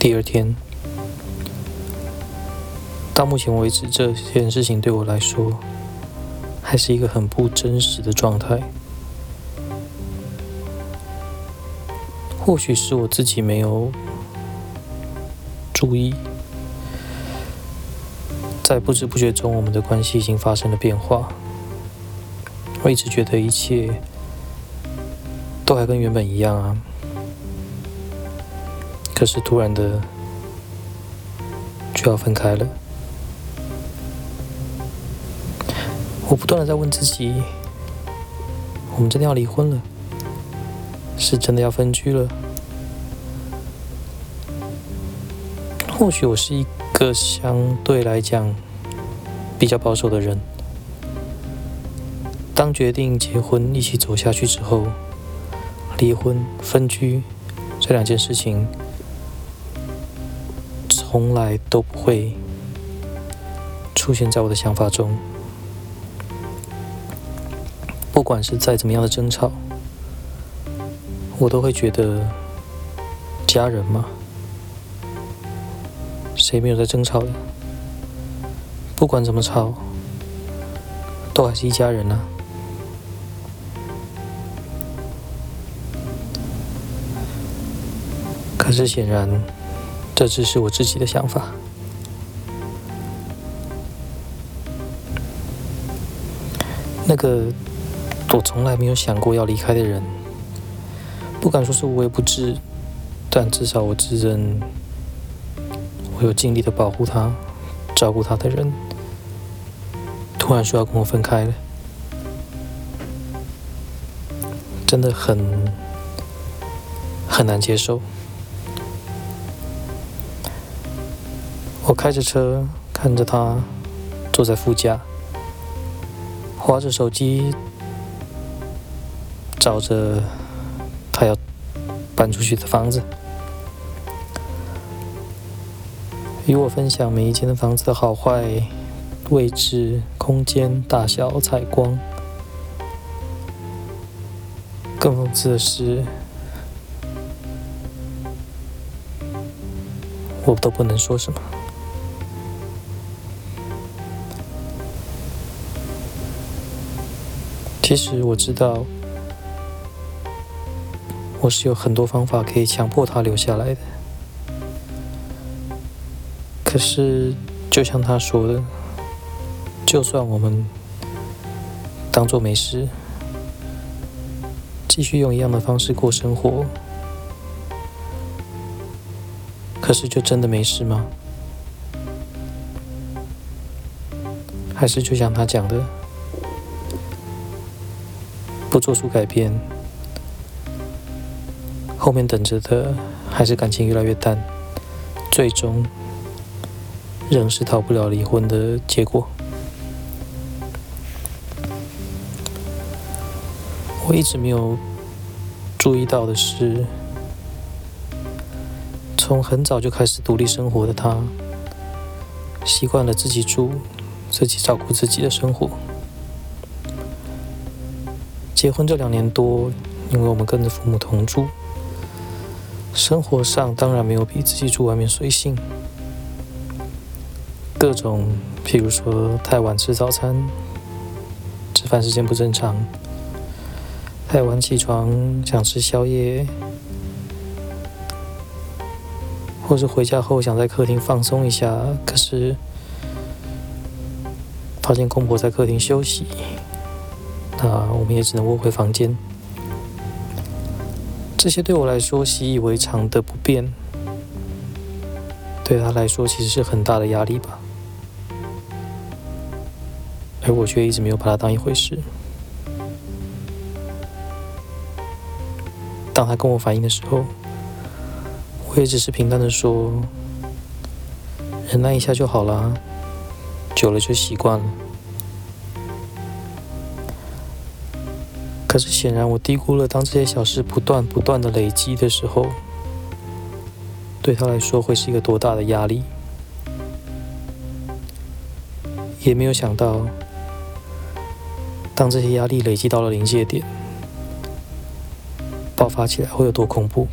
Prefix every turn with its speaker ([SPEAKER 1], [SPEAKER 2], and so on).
[SPEAKER 1] 第二天，到目前为止，这件事情对我来说还是一个很不真实的状态。或许是我自己没有注意，在不知不觉中，我们的关系已经发生了变化。我一直觉得一切都还跟原本一样啊。可是突然的就要分开了，我不断的在问自己：我们真的要离婚了？是真的要分居了？或许我是一个相对来讲比较保守的人，当决定结婚一起走下去之后，离婚分居这两件事情。从来都不会出现在我的想法中。不管是再怎么样的争吵，我都会觉得家人嘛，谁没有在争吵的？不管怎么吵，都还是一家人啊。可是显然。这只是我自己的想法。那个我从来没有想过要离开的人，不敢说是无微不至，但至少我自认我有尽力的保护他、照顾他的人，突然说要跟我分开了，真的很很难接受。我开着车，看着他坐在副驾，划着手机，找着他要搬出去的房子，与我分享每一间的房子的好坏、位置、空间、大小、采光。更讽刺的是，我都不能说什么。其实我知道，我是有很多方法可以强迫他留下来的。可是，就像他说的，就算我们当做没事，继续用一样的方式过生活，可是就真的没事吗？还是就像他讲的？不做出改变，后面等着的还是感情越来越淡，最终仍是逃不了离婚的结果。我一直没有注意到的是，从很早就开始独立生活的他，习惯了自己住、自己照顾自己的生活。结婚这两年多，因为我们跟着父母同住，生活上当然没有比自己住外面随性。各种，譬如说太晚吃早餐，吃饭时间不正常，太晚起床想吃宵夜，或是回家后想在客厅放松一下，可是发现公婆在客厅休息。那我们也只能窝回房间。这些对我来说习以为常的不便，对他来说其实是很大的压力吧。而我却一直没有把它当一回事。当他跟我反映的时候，我也只是平淡的说：“忍耐一下就好了，久了就习惯了。”可是显然我低估了当这些小事不断不断的累积的时候对他来说会是一个多大的压力。也没有想到当这些压力累积到了临界点爆发起来会有多恐怖？